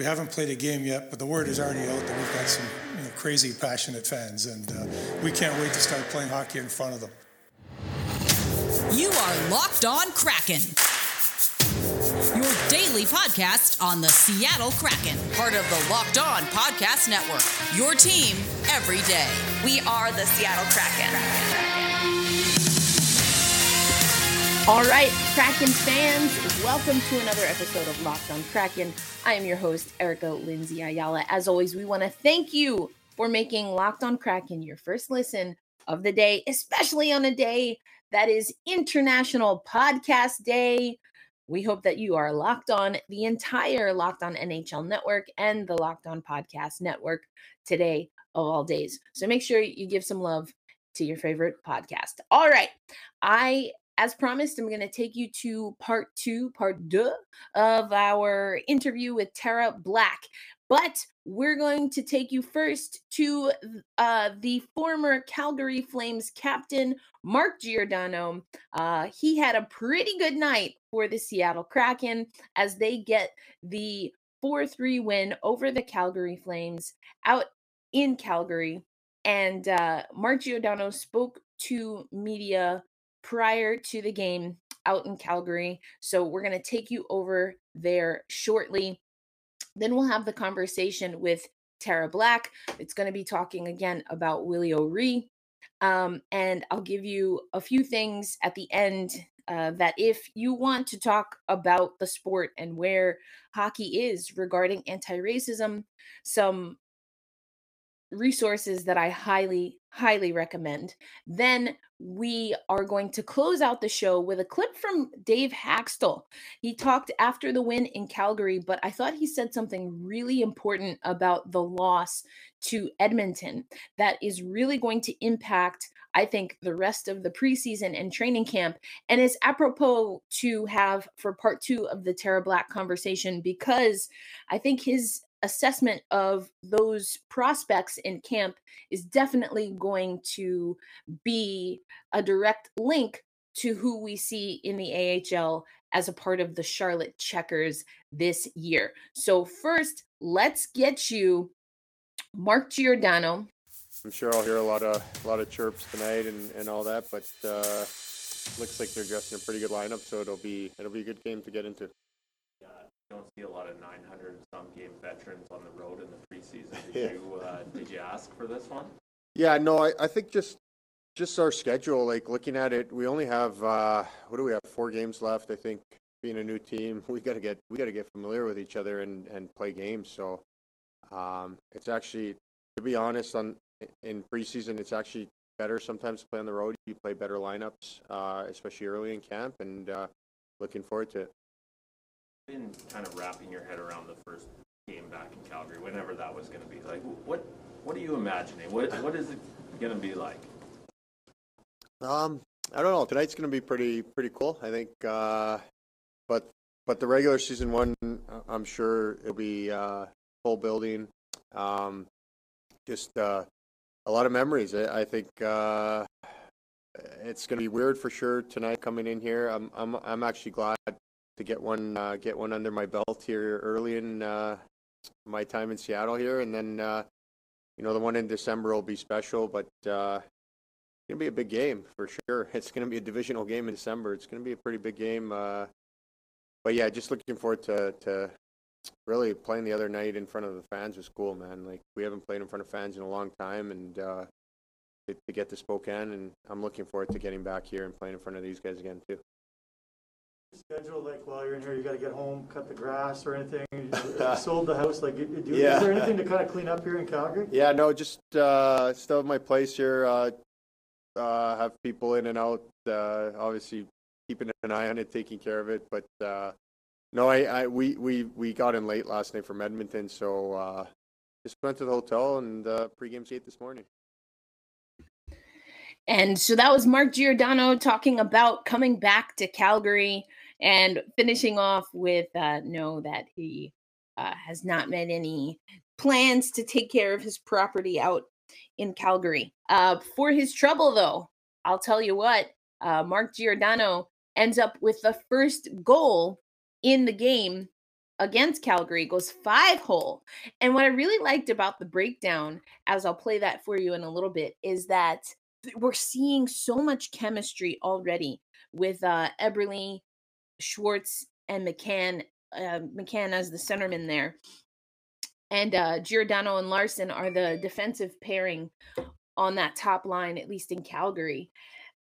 We haven't played a game yet, but the word is already out that we've got some you know, crazy, passionate fans, and uh, we can't wait to start playing hockey in front of them. You are Locked On Kraken. Your daily podcast on the Seattle Kraken, part of the Locked On Podcast Network. Your team every day. We are the Seattle Kraken. All right, Kraken fans, welcome to another episode of Locked On Kraken. I am your host, Erica Lindsay Ayala. As always, we want to thank you for making Locked On Kraken your first listen of the day, especially on a day that is International Podcast Day. We hope that you are locked on the entire Locked On NHL network and the Locked On Podcast network today of all days. So make sure you give some love to your favorite podcast. All right. I as promised, I'm going to take you to part two, part deux of our interview with Tara Black. But we're going to take you first to uh, the former Calgary Flames captain, Mark Giordano. Uh, he had a pretty good night for the Seattle Kraken as they get the 4 3 win over the Calgary Flames out in Calgary. And uh, Mark Giordano spoke to media prior to the game out in Calgary. So we're going to take you over there shortly. Then we'll have the conversation with Tara Black. It's going to be talking again about Willie O'Ree. Um, and I'll give you a few things at the end uh, that if you want to talk about the sport and where hockey is regarding anti racism, some resources that I highly, highly recommend. Then we are going to close out the show with a clip from Dave Hakstol. He talked after the win in Calgary, but I thought he said something really important about the loss to Edmonton that is really going to impact, I think, the rest of the preseason and training camp. And it's apropos to have for part two of the Tara Black conversation because I think his assessment of those prospects in camp is definitely going to be a direct link to who we see in the AHL as a part of the Charlotte Checkers this year. So first, let's get you Mark Giordano. I'm sure I'll hear a lot of a lot of chirps tonight and, and all that, but uh, looks like they're dressing a pretty good lineup, so it'll be it'll be a good game to get into Yeah don't see a lot of 900 some game veterans on the road in the preseason. Did yeah. you uh, did you ask for this one? Yeah, no, I, I think just just our schedule. Like looking at it, we only have uh, what do we have? Four games left. I think being a new team, we got to get we got to get familiar with each other and and play games. So um, it's actually, to be honest, on in preseason, it's actually better sometimes to play on the road. You play better lineups, uh, especially early in camp, and uh, looking forward to it been kind of wrapping your head around the first game back in Calgary, whenever that was going to be. Like, what what are you imagining? What what is it going to be like? Um, I don't know. Tonight's going to be pretty pretty cool. I think, uh, but but the regular season one, I'm sure it'll be uh, full building. Um, just uh, a lot of memories. I, I think uh, it's going to be weird for sure tonight coming in here. I'm I'm I'm actually glad to get one uh, get one under my belt here early in uh, my time in Seattle here, and then uh, you know the one in December will be special, but uh, it's gonna be a big game for sure. It's gonna be a divisional game in December. It's gonna be a pretty big game. Uh, but yeah, just looking forward to to really playing the other night in front of the fans was cool, man. Like we haven't played in front of fans in a long time, and uh, to, to get to Spokane, and I'm looking forward to getting back here and playing in front of these guys again too schedule, like while you're in here, you gotta get home, cut the grass or anything? You sold the house, like, do, Yeah. is there anything to kind of clean up here in Calgary? Yeah, no, just uh, still have my place here. Uh, uh, have people in and out. Uh, obviously, keeping an eye on it, taking care of it. But uh, no, I, I we, we we got in late last night from Edmonton, so uh, just went to the hotel and uh, pregame skate this morning. And so that was Mark Giordano talking about coming back to Calgary and finishing off with uh, know that he uh, has not made any plans to take care of his property out in Calgary. Uh, for his trouble, though, I'll tell you what, uh, Mark Giordano ends up with the first goal in the game against Calgary goes five hole. And what I really liked about the breakdown, as I'll play that for you in a little bit, is that we're seeing so much chemistry already with uh, Eberle, Schwartz, and McCann. Uh, McCann as the centerman there. And uh, Giordano and Larsson are the defensive pairing on that top line, at least in Calgary.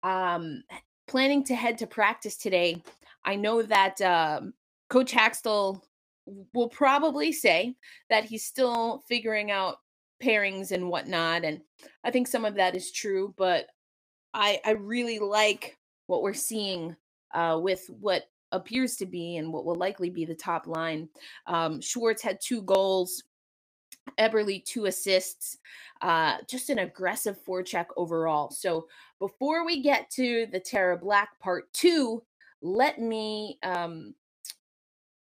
Um, planning to head to practice today. I know that um, Coach Hakstol will probably say that he's still figuring out pairings and whatnot. And I think some of that is true, but I, I really like what we're seeing uh, with what appears to be and what will likely be the top line. Um, Schwartz had two goals, Eberle two assists, uh, just an aggressive forecheck overall. So before we get to the Tara Black part two, let me um,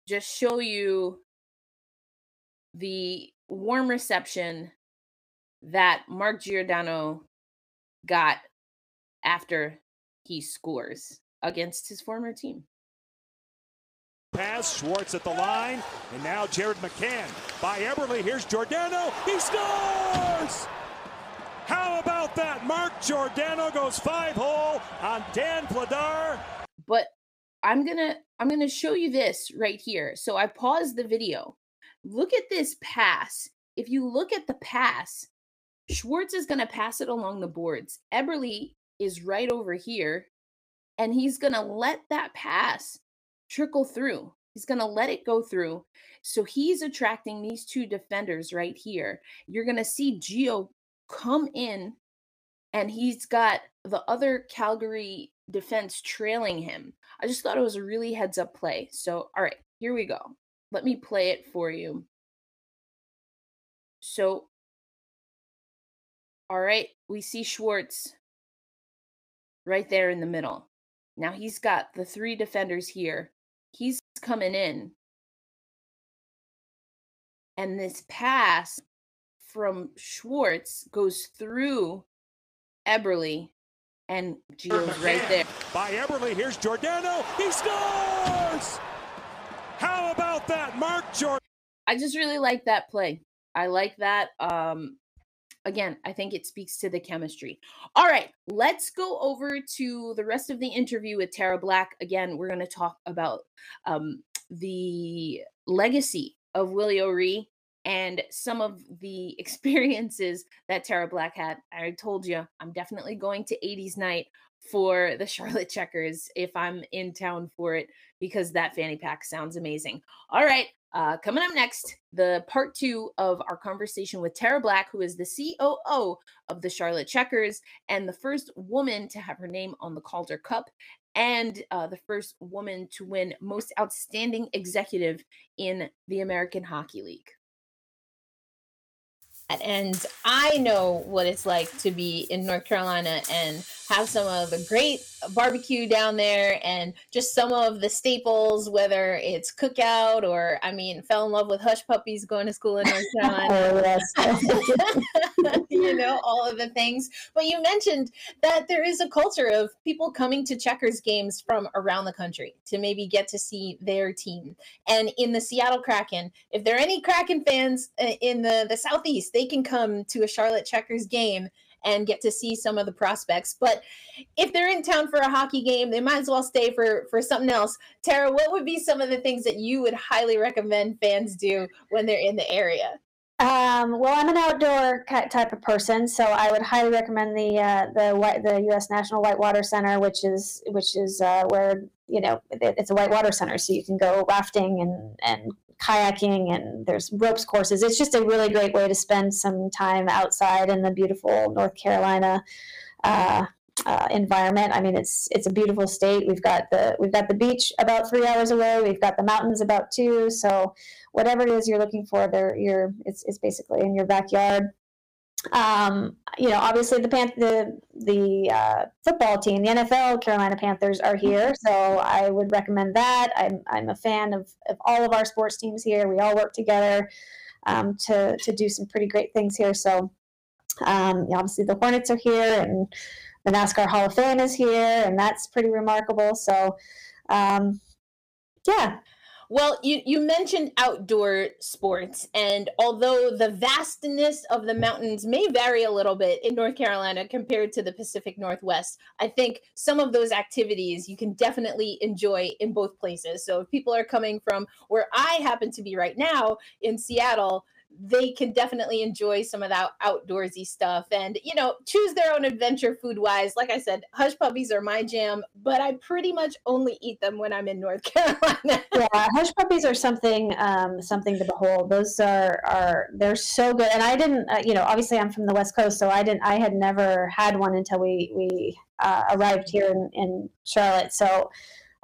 just show you the warm reception that Mark Giordano got after he scores against his former team. Pass, Schwartz at the line, and now Jared McCann by Eberle. Here's Giordano. He scores! How about that? Mark Giordano goes five hole on Dan Vladar. But I'm gonna I'm gonna show you this right here. So I paused the video. Look at this pass. If you look at the pass, Schwartz is gonna pass it along the boards. Eberle is right over here, and he's gonna let that pass trickle through. He's going to let it go through. So he's attracting these two defenders right here. You're going to see Gio come in, and he's got the other Calgary defense trailing him. I just thought it was a really heads up play. So, all right, here we go. Let me play it for you. So, all right, we see Schwartz right there in the middle. Now he's got the three defenders here. He's coming in. And this pass from Schwartz goes through Eberle and Gio's right there. By Eberle, here's Giordano. He scores! How about that, Mark Giordano? I just really like that play. I like that. Um, again, I think it speaks to the chemistry. All right, let's go over to the rest of the interview with Tara Black. Again, we're going to talk about um, the legacy of Willie O'Ree and some of the experiences that Tara Black had. I told you, I'm definitely going to 80s night for the Charlotte Checkers if I'm in town for it because that fanny pack sounds amazing. All right, uh, coming up next, the part two of our conversation with Tara Black, who is the COO of the Charlotte Checkers and the first woman to have her name on the Calder Cup and uh, the first woman to win Most Outstanding Executive in the American Hockey League and I know what it's like to be in North Carolina and have some of the great barbecue down there and just some of the staples, whether it's cookout or, I mean, fell in love with hush puppies going to school in North Carolina. oh, you know, all of the things. But you mentioned that there is a culture of people coming to checkers games from around the country to maybe get to see their team. And in the Seattle Kraken, if there are any Kraken fans uh, in the, the Southeast, they can come to a Charlotte Checkers game and get to see some of the prospects. But if they're in town for a hockey game, they might as well stay for for something else. Tara, what would be some of the things that you would highly recommend fans do when they're in the area? Um, well, I'm an outdoor type of person, so I would highly recommend the uh, the the U.S. National Whitewater Center, which is which is uh, where you know it's a whitewater center, so you can go rafting and and kayaking and there's ropes courses. It's just a really great way to spend some time outside in the beautiful North Carolina uh, uh, environment. I mean, it's it's a beautiful state. We've got the we've got the beach about three hours away. We've got the mountains about two. So whatever it is you're looking for, there you're it's it's basically in your backyard um, you know, obviously the Pan- the the uh, football team, the NFL Carolina Panthers are here, so I would recommend that. I'm I'm a fan of, of all of our sports teams here. We all work together um, to to do some pretty great things here. So um, obviously the Hornets are here, and the NASCAR Hall of Fame is here, and that's pretty remarkable. So um, yeah, Well, you, you mentioned outdoor sports, and although the vastness of the mountains may vary a little bit in North Carolina compared to the Pacific Northwest, I think some of those activities you can definitely enjoy in both places. So if people are coming from where I happen to be right now in Seattle, they can definitely enjoy some of that outdoorsy stuff and you know choose their own adventure food wise like i said hush puppies are my jam but i pretty much only eat them when i'm in north carolina. Yeah hush puppies are something um, something to behold. Those are are they're so good. And i didn't uh, you know obviously i'm from the west coast so i didn't i had never had one until we we uh, arrived here in, in charlotte. So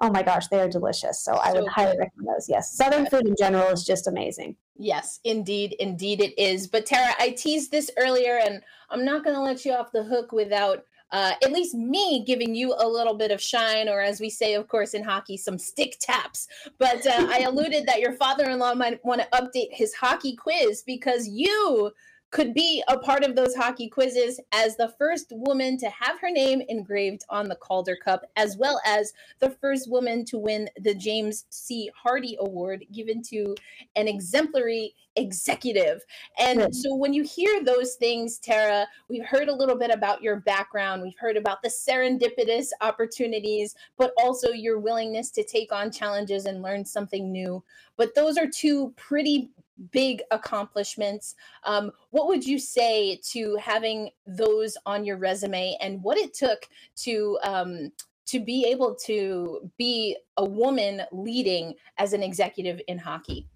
oh my gosh, they are delicious. So, so I would good. highly recommend those. Yes. Southern food in general is just amazing. Yes, indeed. Indeed, it is. But Tara, I teased this earlier, and I'm not going to let you off the hook without uh, at least me giving you a little bit of shine, or as we say, of course, in hockey, some stick taps. But uh, I alluded that your father in law might want to update his hockey quiz because you could be a part of those hockey quizzes as the first woman to have her name engraved on the Calder Cup, as well as the first woman to win the James C. Hardy Award given to an exemplary executive. And hmm. so when you hear those things, Tara, we've heard a little bit about your background, we've heard about the serendipitous opportunities, but also your willingness to take on challenges and learn something new. But those are two pretty big accomplishments. Um, what would you say to having those on your resume and what it took to um, to be able to be a woman leading as an executive in hockey?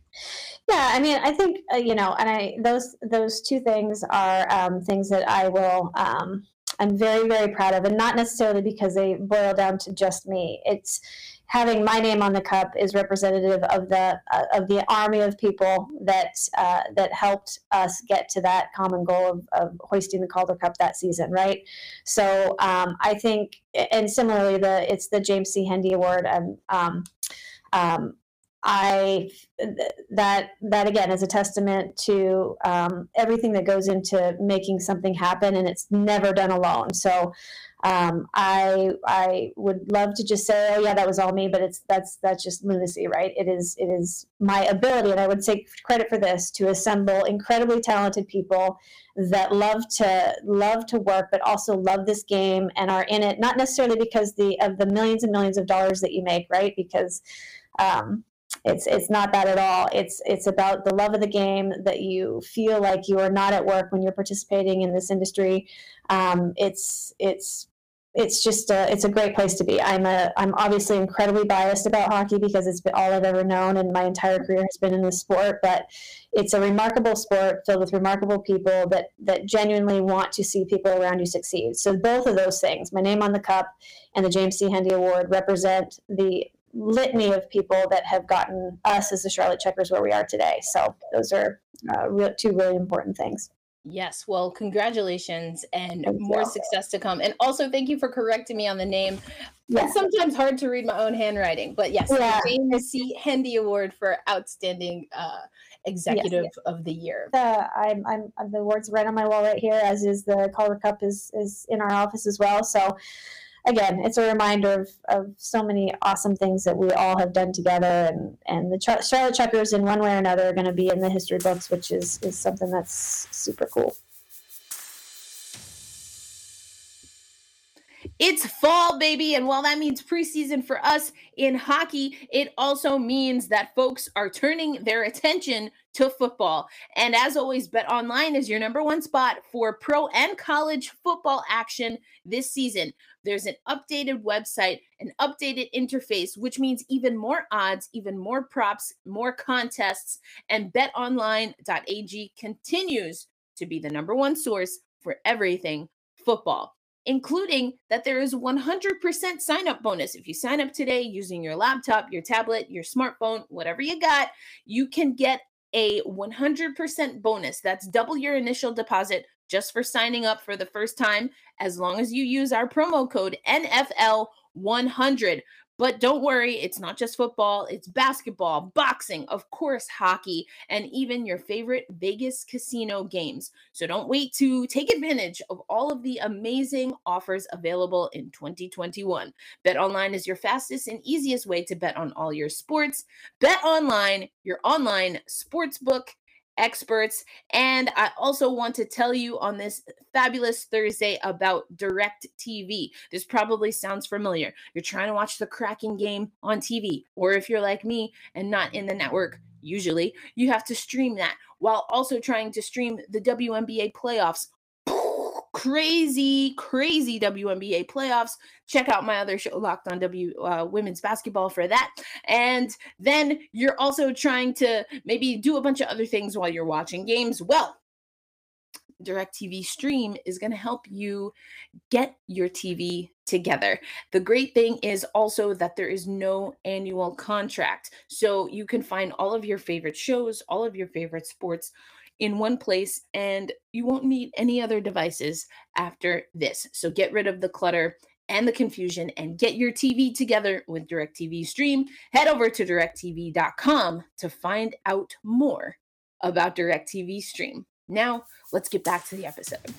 Yeah, I mean, I think uh, you know, and I those those two things are um, things that I will. Um, I'm very very proud of, and not necessarily because they boil down to just me. It's having my name on the cup is representative of the uh, of the army of people that uh, that helped us get to that common goal of, of hoisting the Calder Cup that season, right? So um, I think, and similarly, the it's the James C. Hendy Award. Um, um, um I that that again is a testament to um, everything that goes into making something happen, and it's never done alone. So um, I I would love to just say, oh yeah, that was all me, but it's that's that's just lunacy, right? It is it is my ability, and I would take credit for this to assemble incredibly talented people that love to love to work, but also love this game and are in it not necessarily because the of the millions and millions of dollars that you make, right? Because um, it's it's not that at all. It's it's about the love of the game that you feel like you are not at work when you're participating in this industry. Um, it's it's it's just a, it's a great place to be. I'm a I'm obviously incredibly biased about hockey because it's all I've ever known and my entire career has been in this sport. But it's a remarkable sport filled with remarkable people that that genuinely want to see people around you succeed. So both of those things, my name on the cup and the James C. Hendy Award, represent the litany of people that have gotten us as the Charlotte Checkers where we are today. So those are uh, re- two really important things. Yes, well, congratulations and thank more you. success to come. And also, thank you for correcting me on the name. Yeah. It's sometimes hard to read my own handwriting, but yes, yeah. James C. Hendy Award for Outstanding uh, Executive yes, yes. of the Year. The, I'm, I'm, the award's right on my wall right here, as is the Calder Cup is is in our office as well. So again, it's a reminder of, of so many awesome things that we all have done together, and and the Ch- Charlotte Checkers in one way or another are going to be in the history books, which is is something that's super cool. It's fall, baby. And while that means preseason for us in hockey, it also means that folks are turning their attention to football. And as always, Bet Online is your number one spot for pro and college football action this season. There's an updated website, an updated interface, which means even more odds, even more props, more contests. And betonline.ag continues to be the number one source for everything football including that there is 100% sign up bonus. If you sign up today using your laptop, your tablet, your smartphone, whatever you got, you can get a 100% bonus. That's double your initial deposit just for signing up for the first time, as long as you use our promo code NFL100. But don't worry, it's not just football, it's basketball, boxing, of course, hockey, and even your favorite Vegas casino games. So don't wait to take advantage of all of the amazing offers available in 2021. Bet online is your fastest and easiest way to bet on all your sports. Bet online, your online sportsbook experts. And I also want to tell you on this fabulous Thursday about Direct TV. This probably sounds familiar. You're trying to watch the Kraken game on TV, or if you're like me and not in the network, usually you have to stream that while also trying to stream the WNBA playoffs crazy, crazy WNBA playoffs. Check out my other show, Locked on W uh, Women's Basketball, for that. And then you're also trying to maybe do a bunch of other things while you're watching games. Well, DirecTV Stream is going to help you get your TV together. The great thing is also that there is no annual contract. So you can find all of your favorite shows, all of your favorite sports in one place and you won't need any other devices after this. So get rid of the clutter and the confusion and get your TV together with DirecTV Stream. Head over to directv.com to find out more about DirecTV Stream. Now, let's get back to the episode.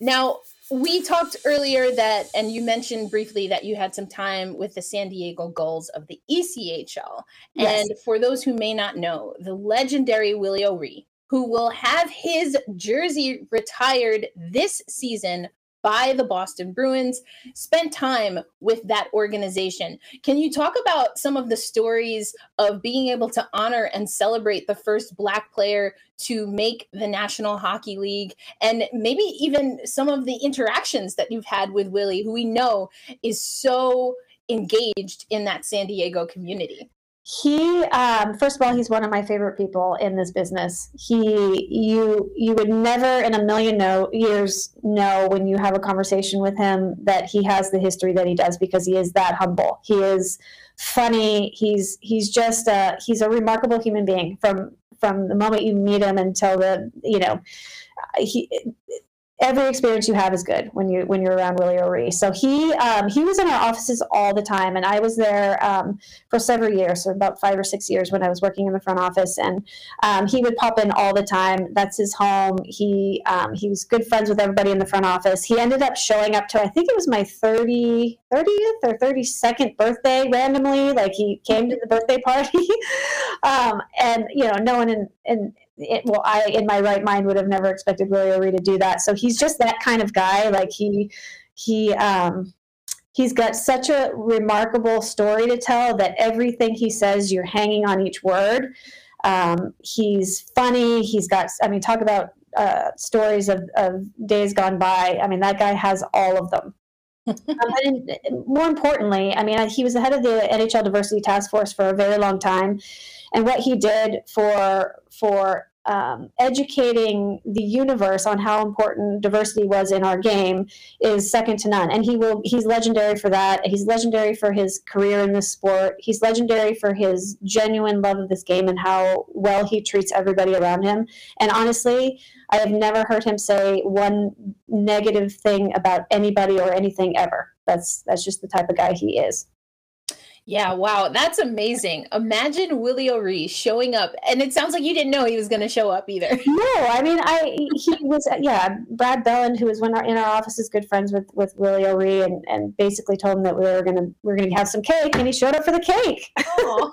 Now, we talked earlier that, and you mentioned briefly that you had some time with the San Diego Gulls of the ECHL. Yes. And for those who may not know, the legendary Willie O'Ree, who will have his jersey retired this season by the Boston Bruins, spent time with that organization. Can you talk about some of the stories of being able to honor and celebrate the first Black player to make the National Hockey League and maybe even some of the interactions that you've had with Willie, who we know is so engaged in that San Diego community? He um, first of all he's one of my favorite people in this business. He you you would never in a million years know when you have a conversation with him that he has the history that he does because he is that humble. He is funny. He's he's just a he's a remarkable human being from from the moment you meet him until the you know he every experience you have is good when you when you're around Willie O'Ree. So he um, he was in our offices all the time, and I was there um, for several years, so about five or six years when I was working in the front office, and um, he would pop in all the time. That's his home. He um, he was good friends with everybody in the front office. He ended up showing up to I think it was my 30, 30th or 32nd birthday randomly. Like he came to the birthday party, um, and you know, no one in in it, well, I in my right mind would have never expected Willie O'Ree to do that. So he's just that kind of guy. Like he he um, he's got such a remarkable story to tell that everything he says, you're hanging on each word. Um, he's funny. He's got. I mean, talk about uh, stories of, of days gone by. I mean, that guy has all of them. um, and more importantly, I mean, he was the head of the NHL Diversity Task Force for a very long time, and what he did for for um, educating the universe on how important diversity was in our game is second to none. And he will he's legendary for that. He's legendary for his career in this sport. He's legendary for his genuine love of this game and how well he treats everybody around him. And honestly, I have never heard him say one negative thing about anybody or anything ever. That's that's just the type of guy he is. Yeah, wow, that's amazing. Imagine Willie O'Ree showing up, and it sounds like you didn't know he was going to show up either. No, I mean, I he was yeah. Brad Belland, who was one in our office, is good friends with with Willie O'Ree, and and basically told him that we were gonna we are gonna have some cake, and he showed up for the cake. oh.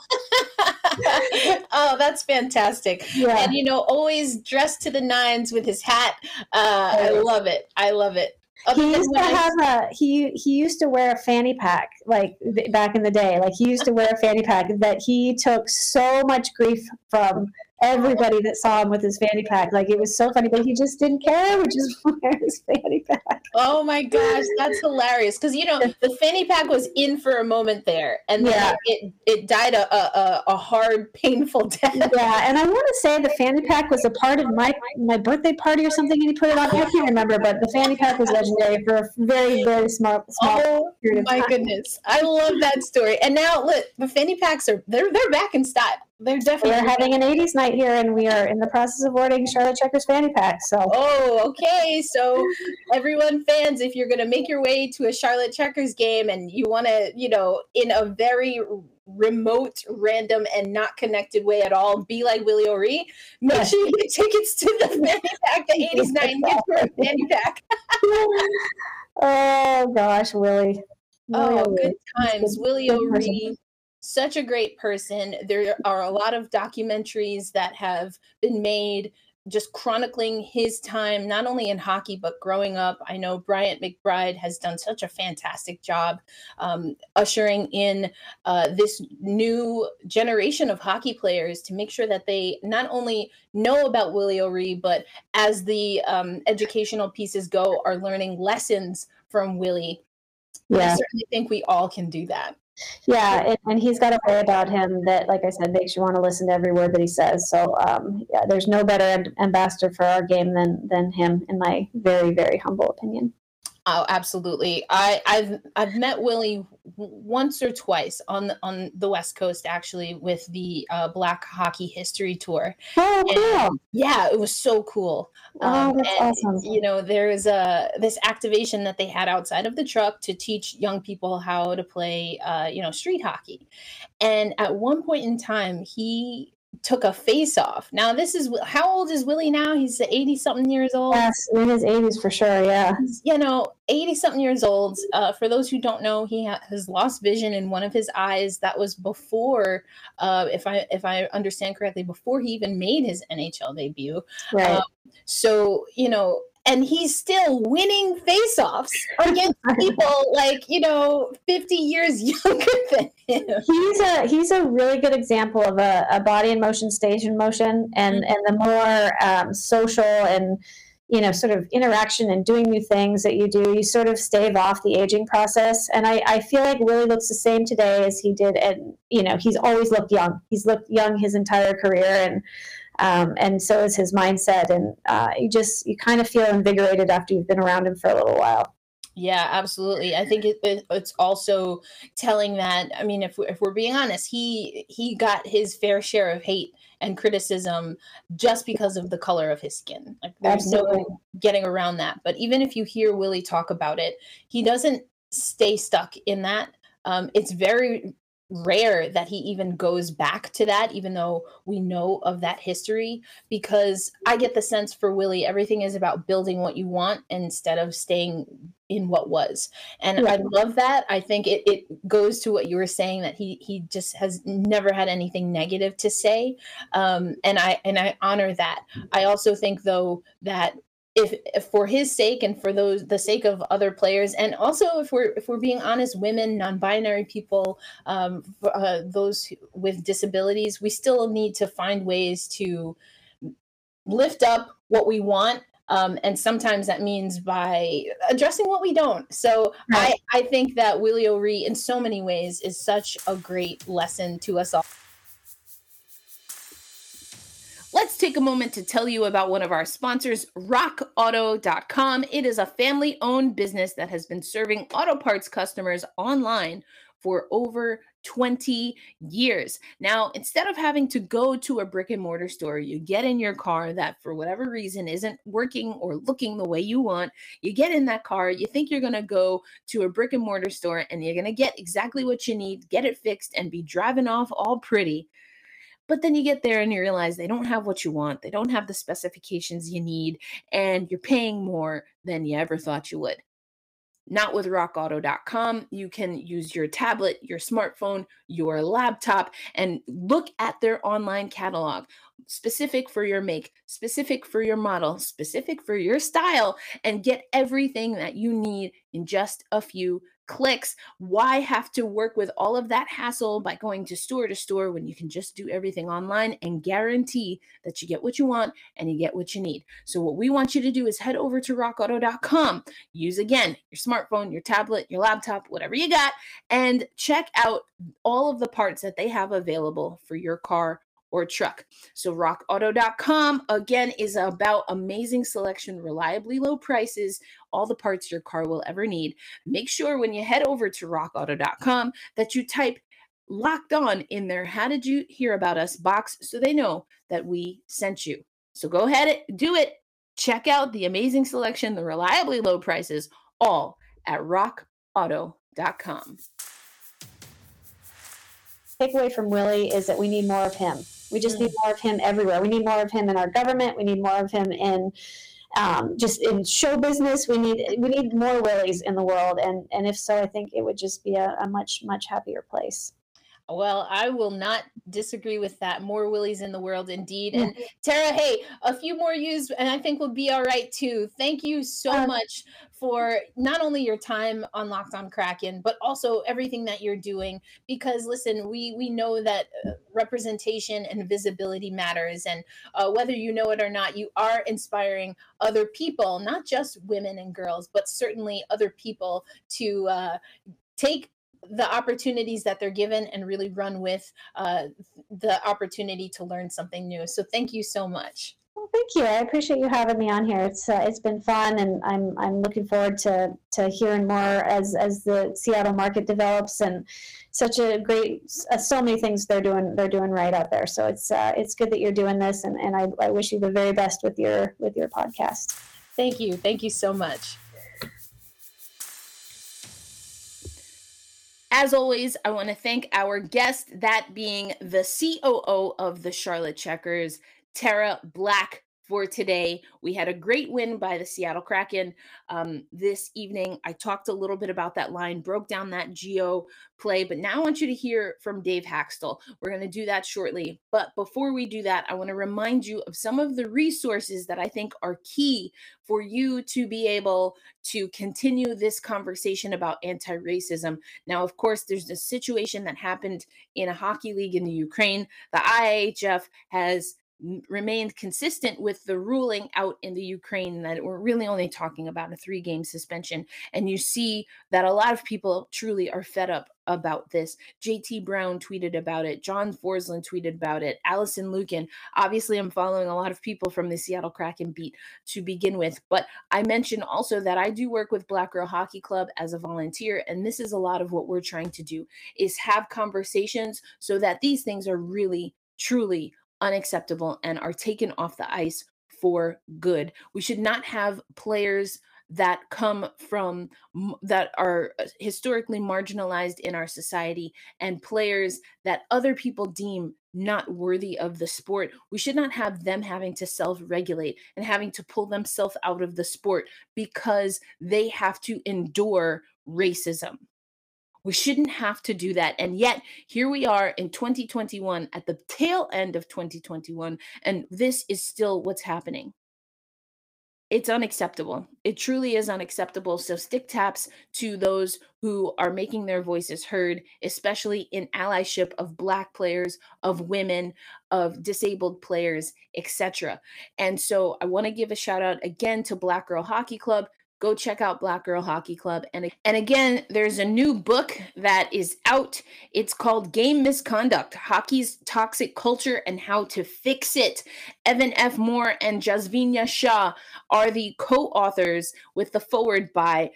oh, that's fantastic. Yeah. And you know, always dressed to the nines with his hat. Uh, I love it. I love it he used to have a he he used to wear a fanny pack like back in the day. Like he used to wear a fanny pack that he took so much grief from everybody that saw him with his fanny pack. Like it was so funny, but he just didn't care. Which is wear his fanny pack. Oh my gosh, that's hilarious! Because you know the fanny pack was in for a moment there, and then yeah. it it died a, a a hard, painful death. Yeah, and I want to say the fanny pack was a part of my my birthday party or something, and he put it on. I can't remember, but the fanny pack was legendary for a very very small small. Oh my goodness, I love that story. And now look, the fanny packs are they're they're back in style. They're definitely we're having an 80s night here and we are in the process of ordering charlotte checkers fanny pack so. Oh okay so everyone fans if you're going to make your way to a charlotte checkers game and you want to you know in a very remote random and not connected way at all be like willie o'ree make sure you get tickets to the fanny pack the 80s night and get your fanny pack. Oh gosh willie. Oh, good times. Willie O'Ree such a great person. There are a lot of documentaries that have been made just chronicling his time, not only in hockey, but growing up. I know Bryant McBride has done such a fantastic job um, ushering in uh, this new generation of hockey players to make sure that they not only know about Willie O'Ree, but as the um, educational pieces go, are learning lessons from Willie. Yeah. I certainly think we all can do that. Yeah, and, and, he's got a way about him that, like I said, makes you want to listen to every word that he says. So, um, yeah, there's no better ambassador for our game than than him, in my very, very humble opinion. Oh, absolutely. I, I've I've met Willie once or twice on the, on the West Coast, actually, with the uh, Black Hockey History Tour. Oh, cool! And, yeah, it was so cool. Oh, um, that's and, awesome. You know, there was a this activation that they had outside of the truck to teach young people how to play, uh, you know, street hockey. And at one point in time, he took a face off. Now, this is how old is Willie now? He's 80 something years old. Yes, in his 80s for sure. Yeah. You know, 80 something years old. Uh, for those who don't know, he ha- has lost vision in one of his eyes. That was before, uh, if I if I understand correctly, before he even made his NHL debut. Right. Um, so you know, and he's still winning face-offs against people like you know 50 years younger than him. He's a he's a really good example of a, a body in motion stays in motion and mm-hmm. and the more um, social and you know sort of interaction and doing new things that you do you sort of stave off the aging process. And i, I feel like willie looks the same today as he did and you know he's always looked young. He's looked young his entire career and um, and so is his mindset. And uh, you just you kind of feel invigorated after you've been around him for a little while. Yeah, absolutely. I think it, it, it's also telling that. I mean, if we're, if we're being honest, he he got his fair share of hate and criticism just because of the color of his skin. Like there's absolutely. no getting around that. But even if you hear Willie talk about it, he doesn't stay stuck in that. Um, it's very rare that he even goes back to that, even though we know of that history. Because I get the sense for Willie, everything is about building what you want instead of staying in what was. And yeah. I love that. I think it, it goes to what you were saying that he he just has never had anything negative to say. Um, and I and I honor that. I also think though that if, if, for his sake and for those the sake of other players and also if we're if we're being honest women non-binary people um, uh, those with disabilities we still need to find ways to lift up what we want um, and sometimes that means by addressing what we don't. So right. I, I think that Willie O'Ree, in so many ways, is such a great lesson to us all. Let's take a moment to tell you about one of our sponsors, rockauto.com. It is a family owned business that has been serving auto parts customers online for over 20 years. Now, instead of having to go to a brick and mortar store, you get in your car that for whatever reason isn't working or looking the way you want. You get in that car, you think you're going to go to a brick and mortar store and you're going to get exactly what you need, get it fixed, and be driving off all pretty. But then you get there and you realize they don't have what you want. They don't have the specifications you need, and you're paying more than you ever thought you would. Not with rockauto.com. You can use your tablet, your smartphone, your laptop, and look at their online catalog specific for your make, specific for your model, specific for your style, and get everything that you need in just a few clicks. Why have to work with all of that hassle by going to store to store when you can just do everything online and guarantee that you get what you want and you get what you need? So, what we want you to do is head over to rockauto.com, use again your smartphone, your tablet, your laptop, whatever you got, and check out all of the parts that they have available for your car or truck. So rockauto.com again is about amazing selection, reliably low prices, all the parts your car will ever need. Make sure when you head over to rockauto.com that you type locked on in their How Did You Hear About Us box so they know that we sent you. So go ahead, do it. Check out the amazing selection, the reliably low prices, all at rockauto.com. Takeaway from Willie is that we need more of him. We just need more of him everywhere. We need more of him in our government. We need more of him in um, just in show business. We need we need more Willies in the world, and and if so, I think it would just be a, a much much happier place. Well, I will not disagree with that. More willies in the world, indeed. And Tara, hey, a few more use, and I think we'll be all right too. Thank you so um, much for not only your time on Locked on Kraken, but also everything that you're doing. Because listen, we we know that uh, representation and visibility matters, and uh, whether you know it or not, you are inspiring other people, not just women and girls, but certainly other people to uh, take the opportunities that they're given and really run with uh, the opportunity to learn something new. So thank you so much. Well, thank you. I appreciate you having me on here. It's uh, it's been fun, and I'm I'm looking forward to to hearing more as as the Seattle market develops and such a great uh, so many things they're doing they're doing right out there. So it's uh, it's good that you're doing this, and and I, I wish you the very best with your with your podcast. Thank you. Thank you so much. As always, I want to thank our guest, that being the COO of the Charlotte Checkers, Tara Black for today. We had a great win by the Seattle Kraken um, this evening. I talked a little bit about that line, broke down that Gio play, but now I want you to hear from Dave Hakstol. We're going to do that shortly. But before we do that, I want to remind you of some of the resources that I think are key for you to be able to continue this conversation about anti racism. Now, of course, there's a situation that happened in a hockey league in the Ukraine. The IHF has remained consistent with the ruling out in the Ukraine that we're really only talking about a three game suspension. And you see that a lot of people truly are fed up about this. JT Brown tweeted about it. John Forslund tweeted about it. Allison Lukan. Obviously, I'm following a lot of people from the Seattle Kraken beat to begin with. But I mentioned also that I do work with Black Girl Hockey Club as a volunteer. And this is a lot of what we're trying to do is have conversations so that these things are really truly unacceptable and are taken off the ice for good. We should not have players that come from that are uh, historically marginalized in our society and players that other people deem not worthy of the sport. We should not have them having to self regulate and having to pull themselves out of the sport because they have to endure racism. We shouldn't have to do that. And yet, here we are in 2021 at the tail end of 2021, and this is still what's happening. It's unacceptable. It truly is unacceptable. So, stick taps to those who are making their voices heard, especially in allyship of Black players, of women, of disabled players, etc. And so, I want to give a shout out again to Black Girl Hockey Club go check out Black Girl Hockey Club. And, and again, there's a new book that is out. It's called Game Misconduct Hockey's Toxic Culture and How to Fix It. Evan F. Moore and Jashvina Shah are the co authors with the forward by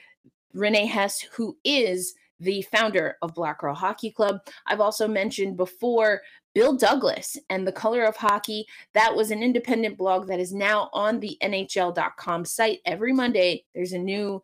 Renee Hess, who is the founder of Black Girl Hockey Club. I've also mentioned before Bill Douglas and the color of hockey. That was an independent blog that is now on the NHL.com site. Every Monday, there's a new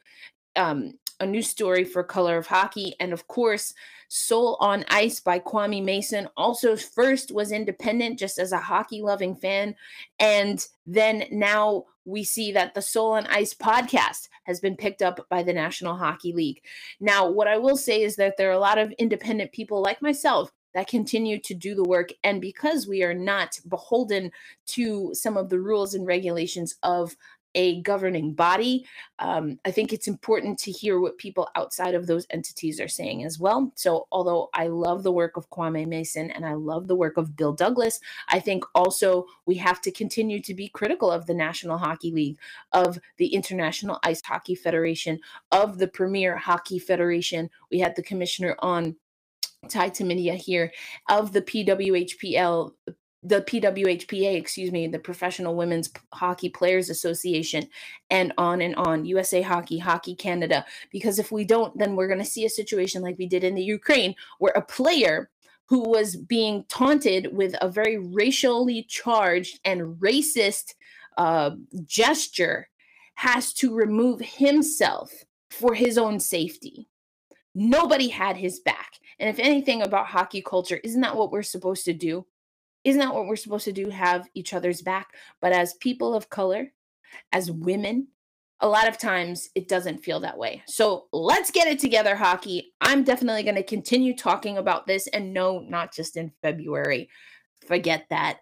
um, a new story for Color of Hockey, and of course, Soul on Ice by Kwame Mason. Also, first was independent, just as a hockey loving fan, and then now we see that the Soul on Ice podcast has been picked up by the National Hockey League. Now, what I will say is that there are a lot of independent people like myself that continue to do the work. And because we are not beholden to some of the rules and regulations of a governing body. Um, I think it's important to hear what people outside of those entities are saying as well. So, although I love the work of Kwame Mason and I love the work of Bill Douglas, I think also we have to continue to be critical of the National Hockey League, of the International Ice Hockey Federation, of the Premier Hockey Federation. We had the commissioner on Ty Tumminia here of the PWHPL, the PWHPA, excuse me, the Professional Women's Hockey Players Association, and on and on, USA Hockey, Hockey Canada. Because if we don't, then we're going to see a situation like we did in the Ukraine, where a player who was being taunted with a very racially charged and racist uh, gesture has to remove himself for his own safety. Nobody had his back. And if anything about hockey culture, isn't that what we're supposed to do? Isn't that what we're supposed to do? Have each other's back. But as people of color, as women, a lot of times it doesn't feel that way. So let's get it together, hockey. I'm definitely going to continue talking about this. And no, not just in February. Forget that.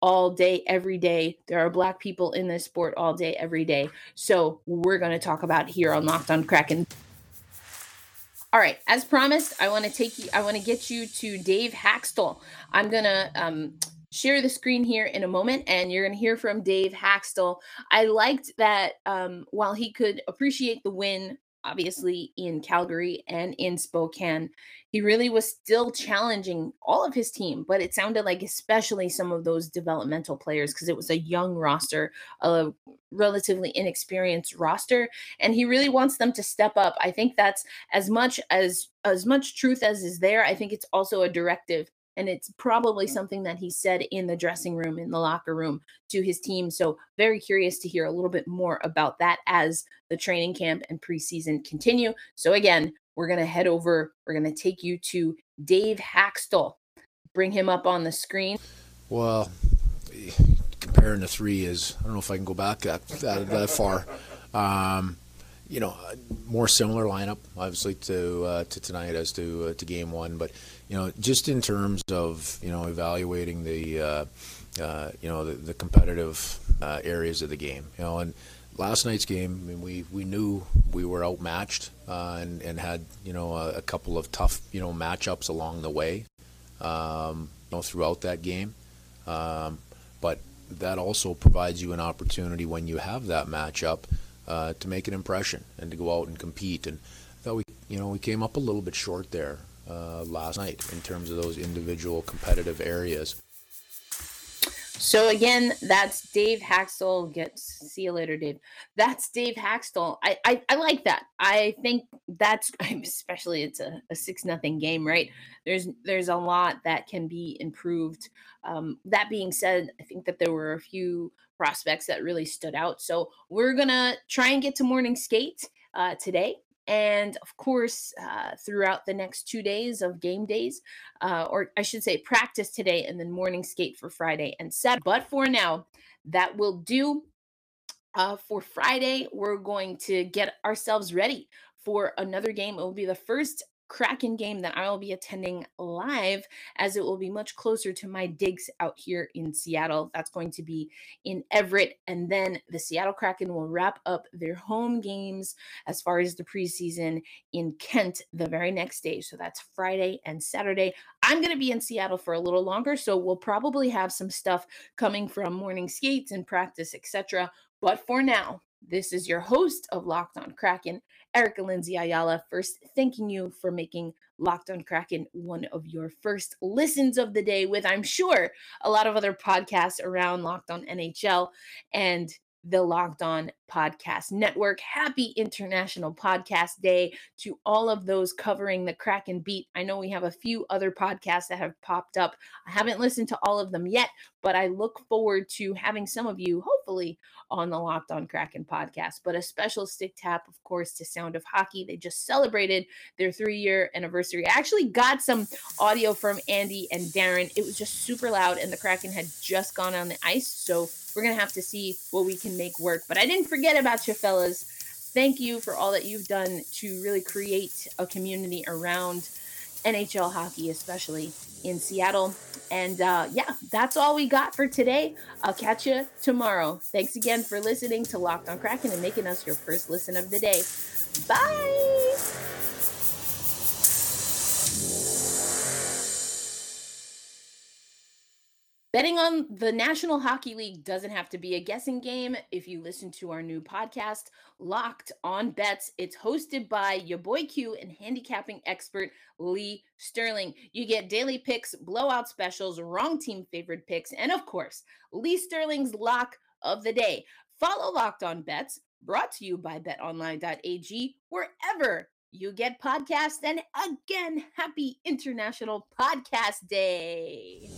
All day, every day. There are Black people in this sport all day, every day. So we're going to talk about here on Locked on Kraken. All right, as promised, I want to take you, I want to get you to Dave Hakstol. I'm to um, share the screen here in a moment and you're to hear from Dave Hakstol. I liked that um, while he could appreciate the win, obviously in Calgary and in Spokane, he really was still challenging all of his team. But it sounded like, especially some of those developmental players, because it was a young roster, a relatively inexperienced roster, and he really wants them to step up. I think that's as much as as much truth as is there. I think it's also a directive and it's probably something that he said in the dressing room, in the locker room to his team. So, very curious to hear a little bit more about that as the training camp and preseason continue. So, again, we're going to head over, we're going to take you to Dave Hakstol. Bring him up on the screen. Well, comparing the three is, I don't know if I can go back that, that, that far. Um, you know, more similar lineup, obviously, to uh, to tonight as to uh, to game one. But you know, just in terms of you know evaluating the uh, uh, you know the, the competitive uh, areas of the game, you know, and last night's game, I mean, we we knew we were outmatched uh, and and had you know a, a, couple of tough you know matchups along the way, um, you know, throughout that game, um, but that also provides you an opportunity when you have that matchup uh, to make an impression and to go out and compete. And I thought we, you know, we came up a little bit short there uh, last night in terms of those individual competitive areas. So again, that's Dave Hakstol. Get see you later, Dave. That's Dave Hakstol. I, I I like that. I think that's especially it's a, a six nothing game, right? There's there's a lot that can be improved. Um, that being said, I think that there were a few prospects that really stood out. So we're gonna try and get to morning skate uh, today and of course uh, throughout the next two days of game days uh, or i should say practice today and then morning skate for friday and set but for now that will do uh, for friday we're going to get ourselves ready for another game. It will be the first Kraken game that I will be attending live, as it will be much closer to my digs out here in Seattle. That's going to be in Everett. And then the Seattle Kraken will wrap up their home games as far as the preseason in Kent the very next day. So that's Friday and Saturday. I'm going to be in Seattle for a little longer. So we'll probably have some stuff coming from morning skates and practice, etc. But for now, this is your host of Locked On Kraken, Erica Lindsay Ayala. First, thanking you for making Locked On Kraken one of your first listens of the day, with I'm sure a lot of other podcasts around Locked On NHL. And the Locked On Podcast Network. Happy International Podcast Day to all of those covering the Kraken beat. I know we have a few other podcasts that have popped up. I haven't listened to all of them yet, but I look forward to having some of you, hopefully, on the Locked On Kraken podcast. But a special stick tap, of course, to Sound of Hockey. They just celebrated their three year anniversary. I actually got some audio from Andy and Darren. It was just super loud, and the Kraken had just gone on the ice. So we're going to have to see what we can make work. But I didn't forget about you fellas. Thank you for all that you've done to really create a community around NHL hockey, especially in Seattle. And uh, yeah, that's all we got for today. I'll catch you tomorrow. Thanks again for listening to Locked on Kraken and making us your first listen of the day. Bye. Betting on the National Hockey League doesn't have to be a guessing game. If you listen to our new podcast, Locked on Bets, it's hosted by your boy Q and handicapping expert Lee Sterling. You get daily picks, blowout specials, wrong team favorite picks, and of course, Lee Sterling's lock of the day. Follow Locked on Bets, brought to you by betonline.ag, wherever you get podcasts. And again, happy International Podcast Day.